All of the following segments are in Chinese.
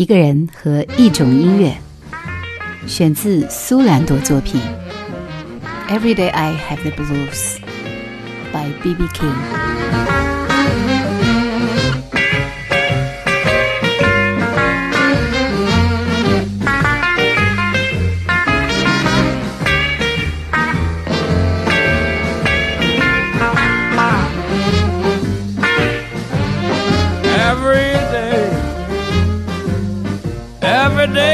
一个人和一种音乐，选自苏兰朵作品《Every Day I Have the Blues》by B.B. King。如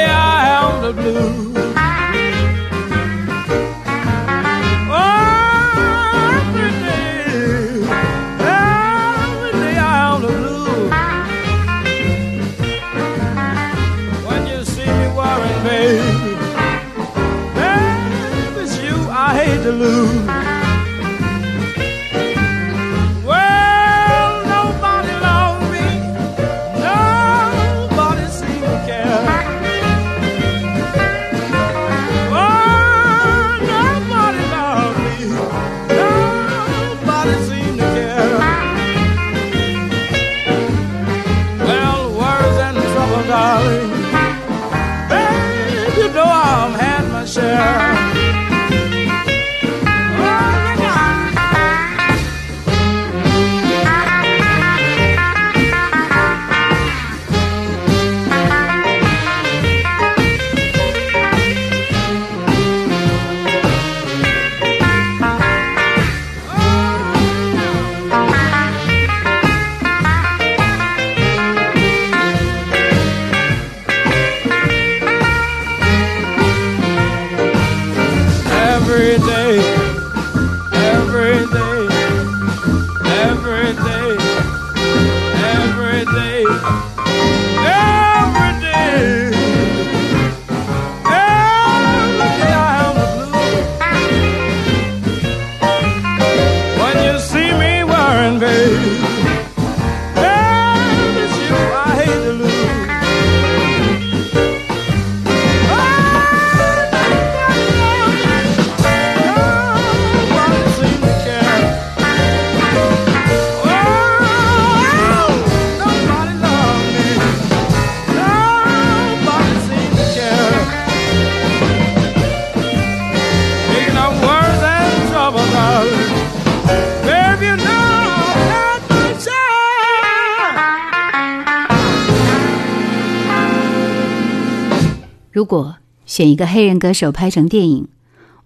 选一个黑人歌手拍成电影，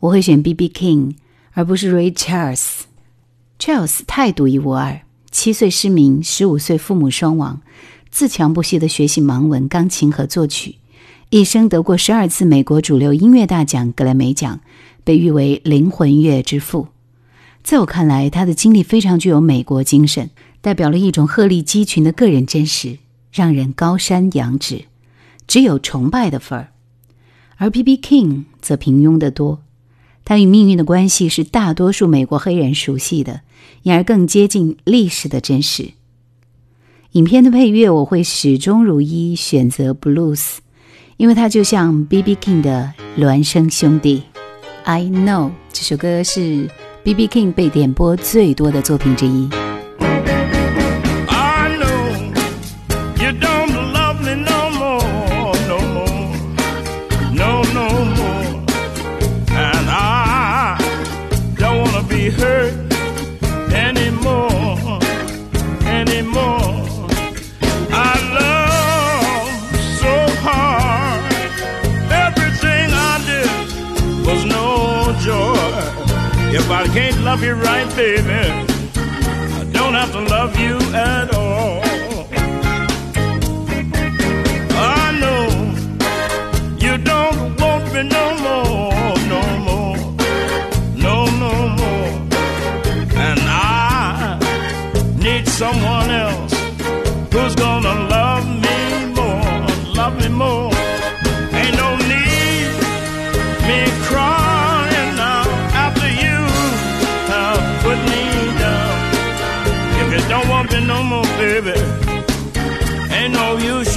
我会选 B.B. King，而不是 Ray Charles。Charles 太独一无二，七岁失明，十五岁父母双亡，自强不息的学习盲文、钢琴和作曲，一生得过十二次美国主流音乐大奖、格莱美奖，被誉为灵魂乐之父。在我看来，他的经历非常具有美国精神，代表了一种鹤立鸡群的个人真实，让人高山仰止，只有崇拜的份儿。而 B.B. King 则平庸得多，他与命运的关系是大多数美国黑人熟悉的，因而更接近历史的真实。影片的配乐我会始终如一选择 Blues，因为它就像 B.B. King 的孪生兄弟。I know 这首歌是 B.B. King 被点播最多的作品之一。Love you right, baby, I don't have to love you at all. I know you don't want me no more, no more, no, no more. And I need someone else who's gonna love baby. Ain't no use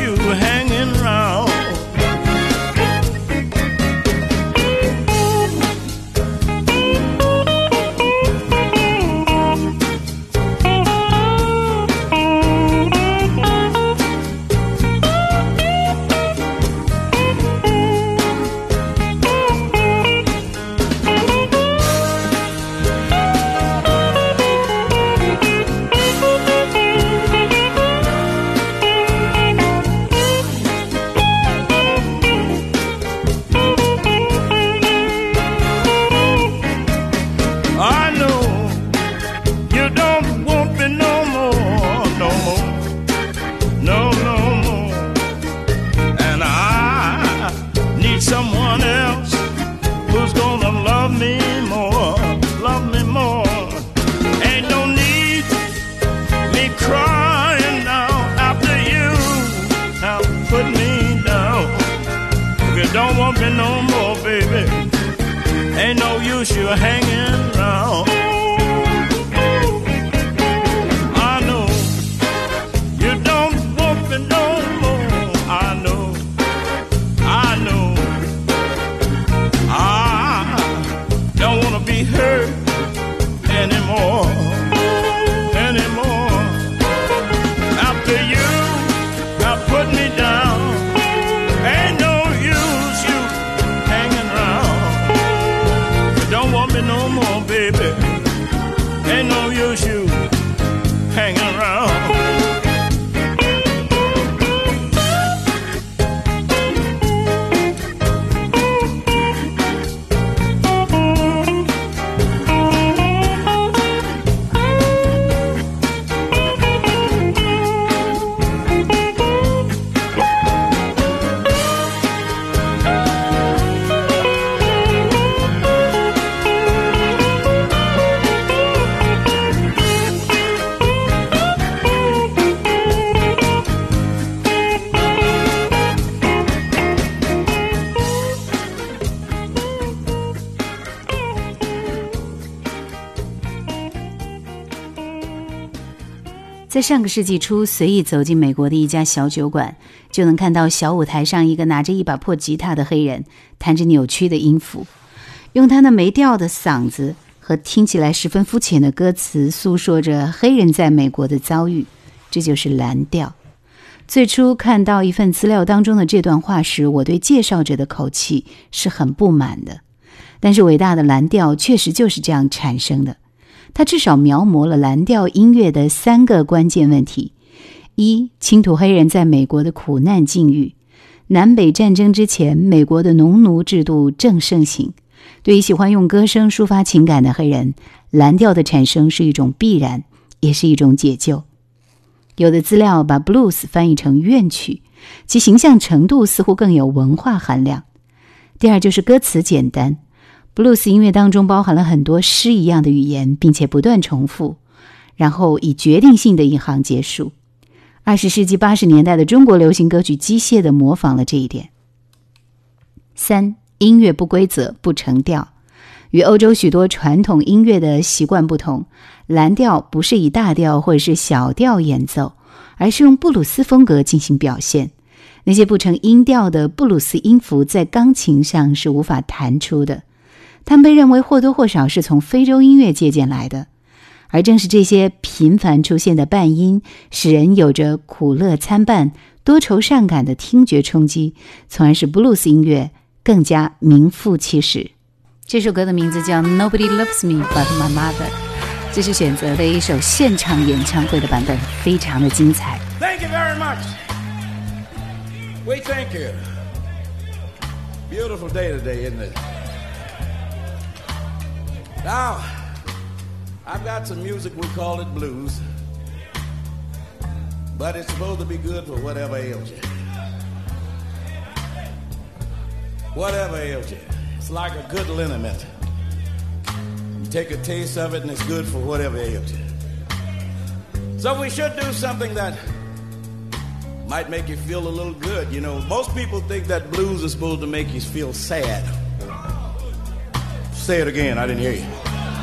在上个世纪初，随意走进美国的一家小酒馆，就能看到小舞台上一个拿着一把破吉他的黑人，弹着扭曲的音符，用他那没调的嗓子和听起来十分肤浅的歌词，诉说着黑人在美国的遭遇。这就是蓝调。最初看到一份资料当中的这段话时，我对介绍者的口气是很不满的。但是伟大的蓝调确实就是这样产生的。它至少描摹了蓝调音乐的三个关键问题：一、倾吐黑人在美国的苦难境遇；南北战争之前，美国的农奴制度正盛行，对于喜欢用歌声抒发情感的黑人，蓝调的产生是一种必然，也是一种解救。有的资料把 blues 翻译成怨曲，其形象程度似乎更有文化含量。第二就是歌词简单。布鲁斯音乐当中包含了很多诗一样的语言，并且不断重复，然后以决定性的一行结束。二十世纪八十年代的中国流行歌曲机械地模仿了这一点。三、音乐不规则不成调，与欧洲许多传统音乐的习惯不同，蓝调不是以大调或者是小调演奏，而是用布鲁斯风格进行表现。那些不成音调的布鲁斯音符在钢琴上是无法弹出的。他们被认为或多或少是从非洲音乐借鉴来的，而正是这些频繁出现的半音，使人有着苦乐参半、多愁善感的听觉冲击，从而使布鲁斯音乐更加名副其实。这首歌的名字叫《Nobody Loves Me But My Mother》，这是选择的一首现场演唱会的版本，非常的精彩。Thank you very much. We thank you. Beautiful day today, isn't it? Now, I've got some music, we call it blues. But it's supposed to be good for whatever ails you. Whatever ails you. It's like a good liniment. You take a taste of it and it's good for whatever ails you. So we should do something that might make you feel a little good. You know, most people think that blues is supposed to make you feel sad. Say it again. I didn't hear you.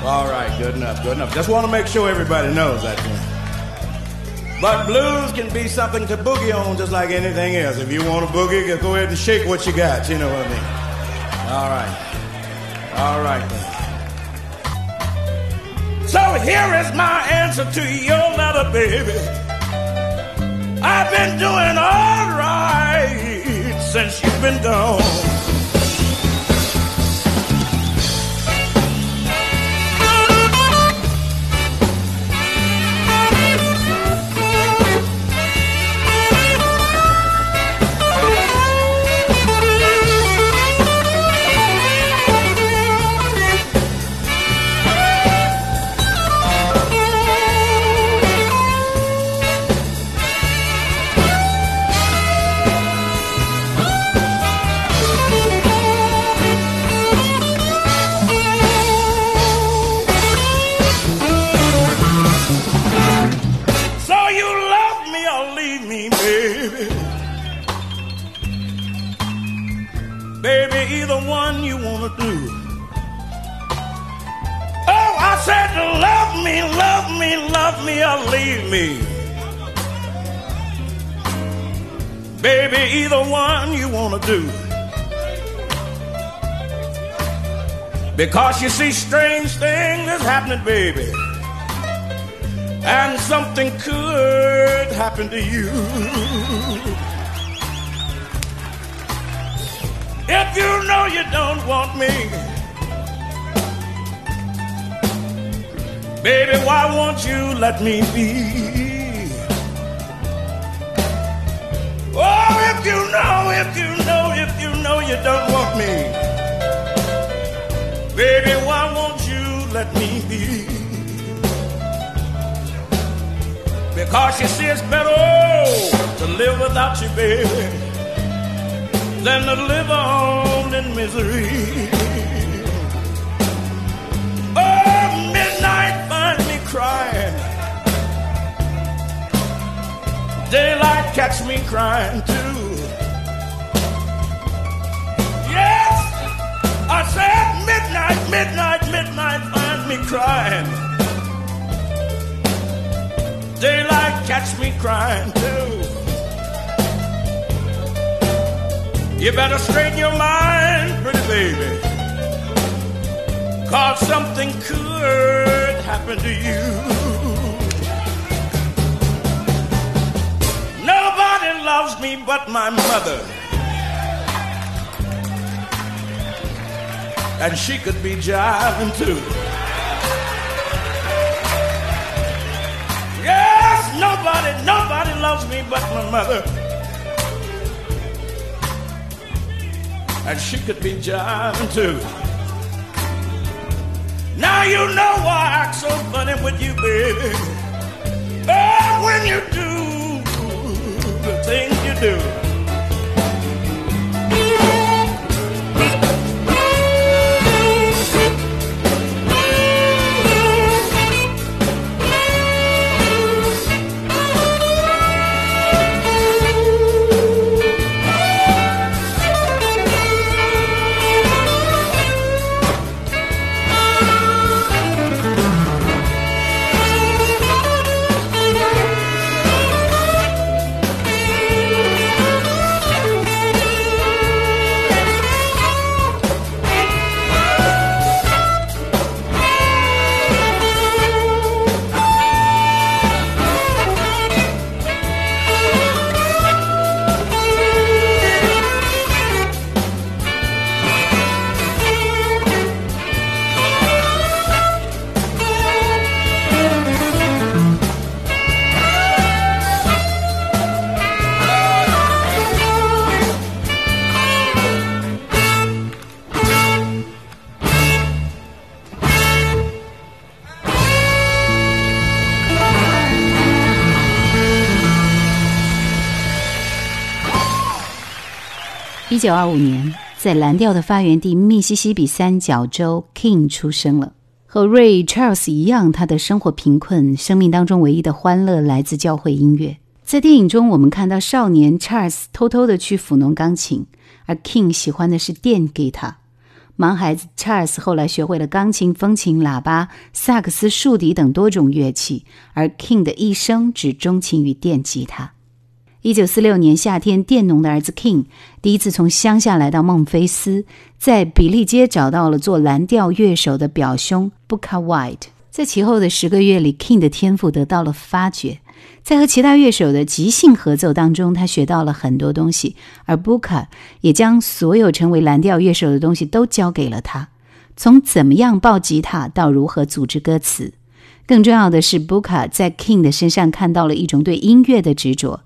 All right, good enough, good enough. Just want to make sure everybody knows that. But blues can be something to boogie on just like anything else. If you want to boogie, go ahead and shake what you got. You know what I mean? All right. All right then. So here is my answer to your letter, baby. I've been doing all right since you've been gone. Because you see, strange things is happening, baby. And something could happen to you. If you know you don't want me, baby, why won't you let me be? Oh, if you know, if you know, if you know you don't want me, baby, why won't you let me be? Because she it's better to live without you, baby, than to live on in misery. Oh, midnight find me crying. Daylight catch me crying too. Midnight, midnight, midnight find me crying. Daylight catch me crying too. You better straighten your mind, pretty baby. Cause something could happen to you. Nobody loves me but my mother. And she could be jiving too. Yes, nobody, nobody loves me but my mother. And she could be jiving too. Now you know why I act so funny with you, baby. Oh, when you do the things you do. 一九二五年，在蓝调的发源地密西西比三角洲，King 出生了。和 Ray Charles 一样，他的生活贫困，生命当中唯一的欢乐来自教会音乐。在电影中，我们看到少年 Charles 偷偷的去抚弄钢琴，而 King 喜欢的是电吉他。盲孩子 Charles 后来学会了钢琴、风琴、喇叭、萨克斯、竖笛等多种乐器，而 King 的一生只钟情于电吉他。一九四六年夏天，佃农的儿子 King 第一次从乡下来到孟菲斯，在比利街找到了做蓝调乐手的表兄 Booker White。在其后的十个月里，King 的天赋得到了发掘。在和其他乐手的即兴合奏当中，他学到了很多东西，而 Booker 也将所有成为蓝调乐手的东西都交给了他，从怎么样抱吉他到如何组织歌词。更重要的是，Booker 在 King 的身上看到了一种对音乐的执着。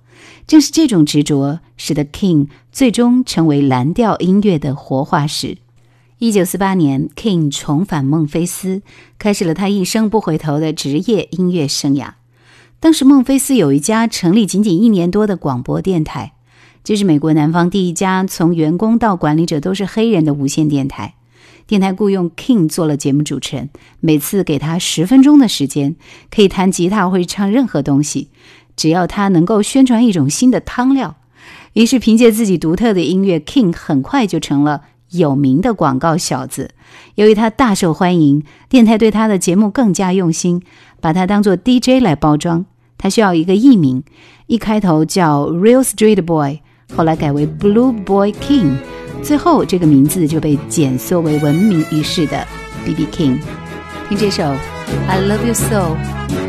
正是这种执着，使得 King 最终成为蓝调音乐的活化石。一九四八年，King 重返孟菲斯，开始了他一生不回头的职业音乐生涯。当时，孟菲斯有一家成立仅仅一年多的广播电台，这是美国南方第一家从员工到管理者都是黑人的无线电台。电台雇佣 King 做了节目主持人，每次给他十分钟的时间，可以弹吉他或唱任何东西。只要他能够宣传一种新的汤料，于是凭借自己独特的音乐，King 很快就成了有名的广告小子。由于他大受欢迎，电台对他的节目更加用心，把他当做 DJ 来包装。他需要一个艺名，一开头叫 Real Street Boy，后来改为 Blue Boy King，最后这个名字就被简缩为闻名于世的 BB King。听这首 I Love You So。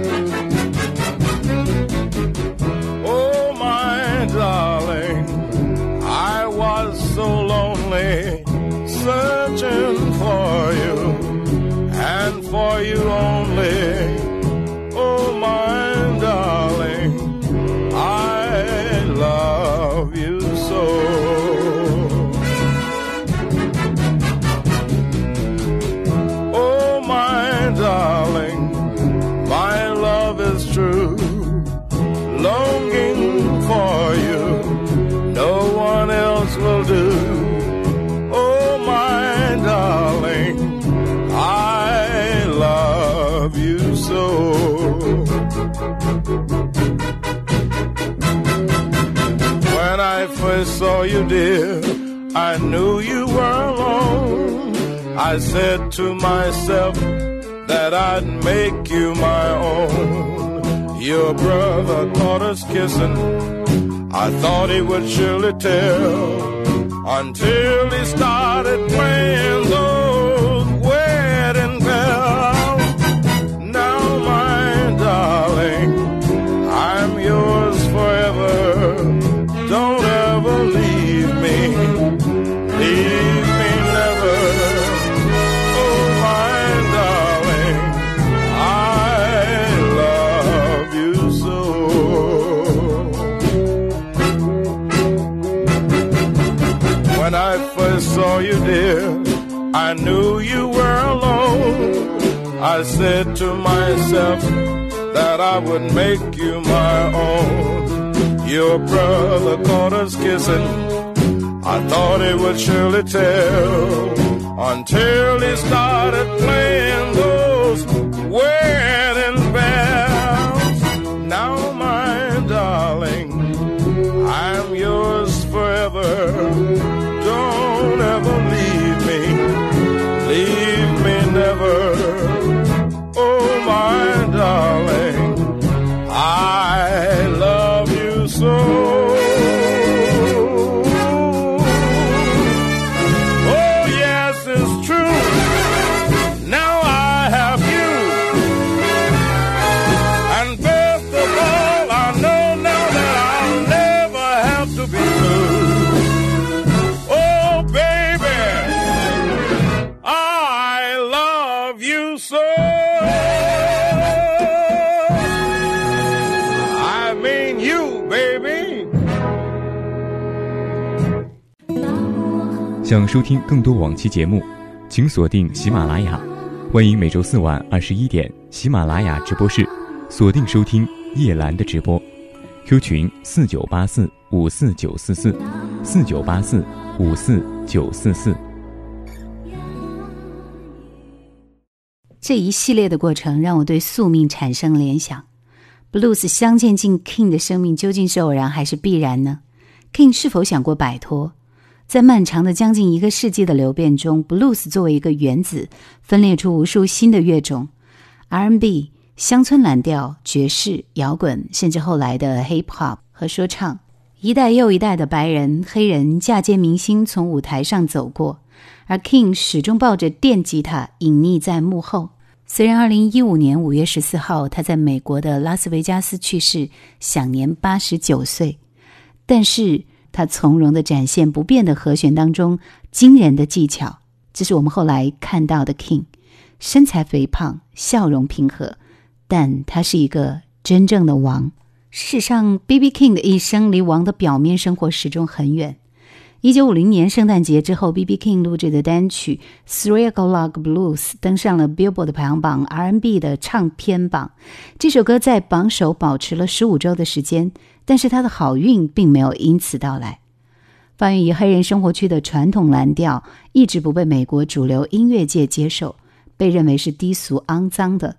I said to myself that I'd make you my own. Your brother caught us kissing. I thought he would surely tell until he started playing saw you, dear, I knew you were alone. I said to myself that I would make you my own. Your brother caught us kissing. I thought he would surely tell until he started playing those 想收听更多往期节目，请锁定喜马拉雅。欢迎每周四晚二十一点喜马拉雅直播室锁定收听叶兰的直播。Q 群四九八四五四九四四四九八四五四九四四。这一系列的过程让我对宿命产生联想。Blues 相见进 King 的生命究竟是偶然还是必然呢？King 是否想过摆脱？在漫长的将近一个世纪的流变中，Blues 作为一个原子，分裂出无数新的乐种，R&B、乡村蓝调、爵士、摇滚，甚至后来的 Hip Hop 和说唱。一代又一代的白人、黑人嫁接明星从舞台上走过，而 King 始终抱着电吉他隐匿在幕后。虽然2015年5月14号他在美国的拉斯维加斯去世，享年89岁，但是他从容地展现不变的和弦当中惊人的技巧。这是我们后来看到的 King，身材肥胖，笑容平和，但他是一个真正的王。事实上，B.B. King 的一生离王的表面生活始终很远。一九五零年圣诞节之后，B.B. King 录制的单曲《Three O'clock Blues》登上了 Billboard 排行榜 R&B 的唱片榜。这首歌在榜首保持了十五周的时间，但是他的好运并没有因此到来。发源于黑人生活区的传统蓝调，一直不被美国主流音乐界接受，被认为是低俗肮脏的。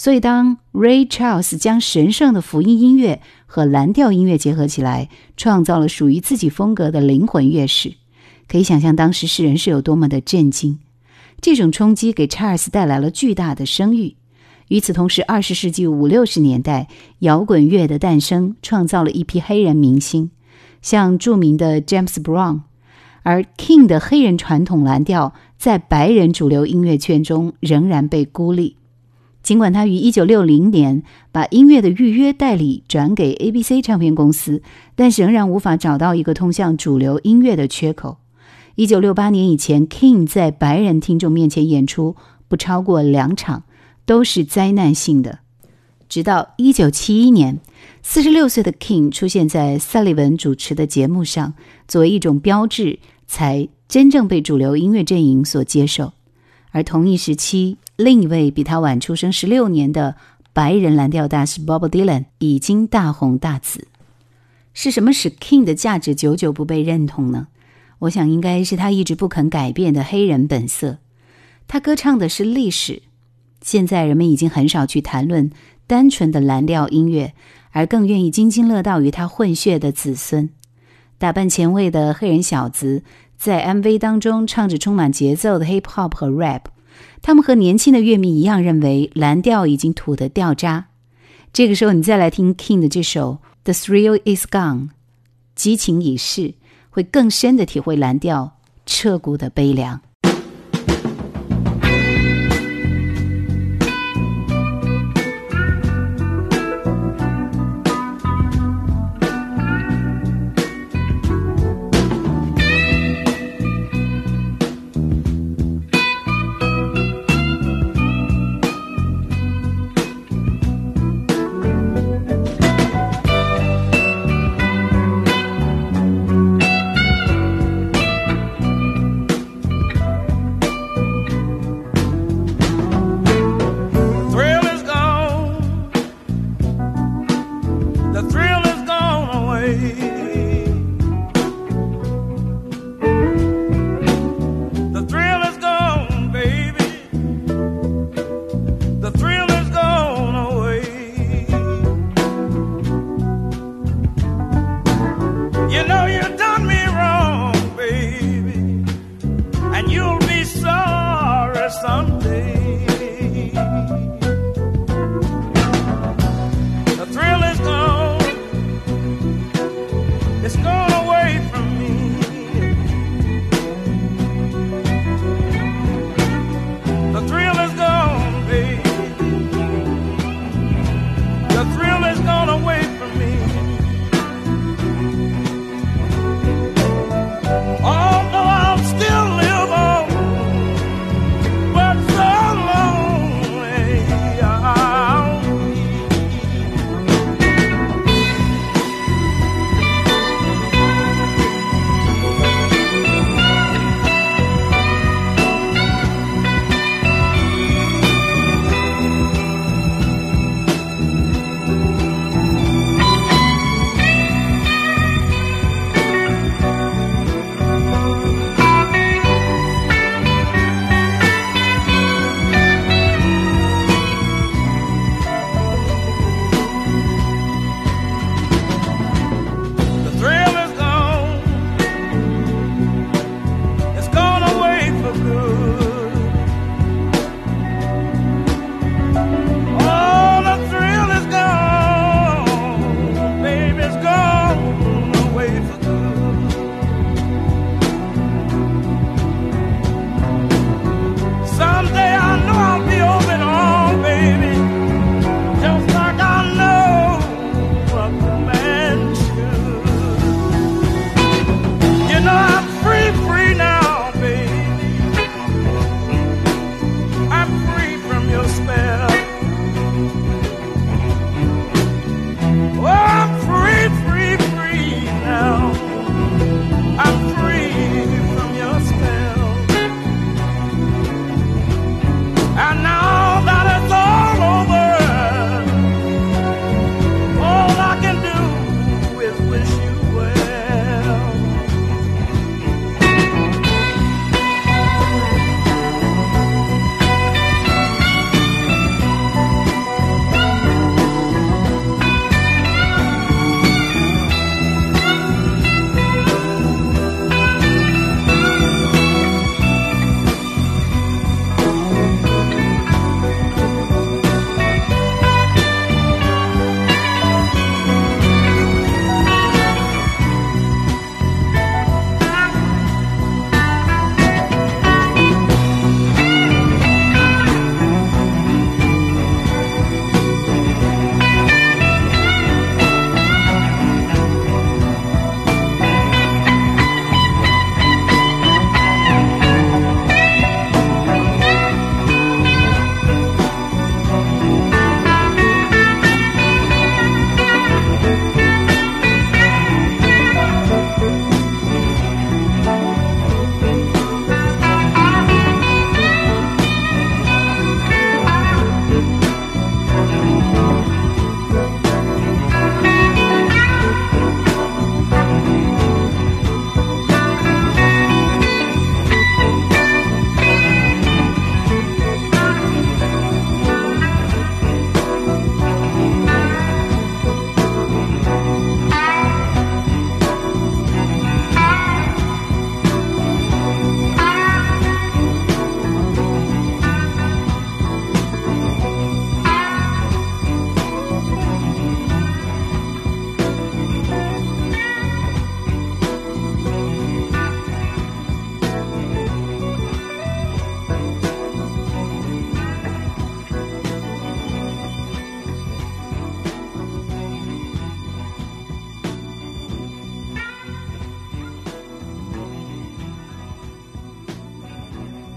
所以，当 Ray Charles 将神圣的福音音乐和蓝调音乐结合起来，创造了属于自己风格的灵魂乐时，可以想象当时世人是有多么的震惊。这种冲击给查尔斯带来了巨大的声誉。与此同时，二十世纪五六十年代摇滚乐的诞生，创造了一批黑人明星，像著名的 James Brown。而 King 的黑人传统蓝调在白人主流音乐圈中仍然被孤立。尽管他于1960年把音乐的预约代理转给 ABC 唱片公司，但仍然无法找到一个通向主流音乐的缺口。1968年以前，King 在白人听众面前演出不超过两场，都是灾难性的。直到1971年，46岁的 King 出现在萨利文主持的节目上，作为一种标志，才真正被主流音乐阵营所接受。而同一时期，另一位比他晚出生十六年的白人蓝调大师 Bob Dylan 已经大红大紫。是什么使 King 的价值久久不被认同呢？我想，应该是他一直不肯改变的黑人本色。他歌唱的是历史。现在人们已经很少去谈论单纯的蓝调音乐，而更愿意津津乐道与他混血的子孙。打扮前卫的黑人小子在 MV 当中唱着充满节奏的 Hip Hop 和 Rap。他们和年轻的乐迷一样，认为蓝调已经土得掉渣。这个时候，你再来听 King 的这首《The Thrill Is Gone》，激情已逝，会更深的体会蓝调彻骨的悲凉。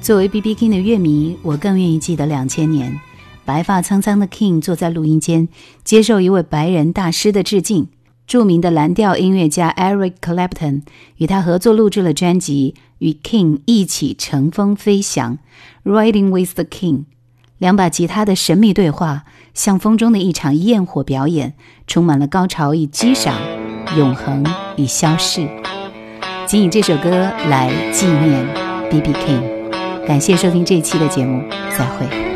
作为 B.B. King 的乐迷，我更愿意记得两千年，白发苍苍的 King 坐在录音间，接受一位白人大师的致敬。著名的蓝调音乐家 Eric Clapton 与他合作录制了专辑，与 King 一起乘风飞翔，《Riding with the King》。两把吉他的神秘对话，像风中的一场焰火表演，充满了高潮与激赏，永恒与消逝。仅以这首歌来纪念 B.B. King。感谢收听这一期的节目，再会。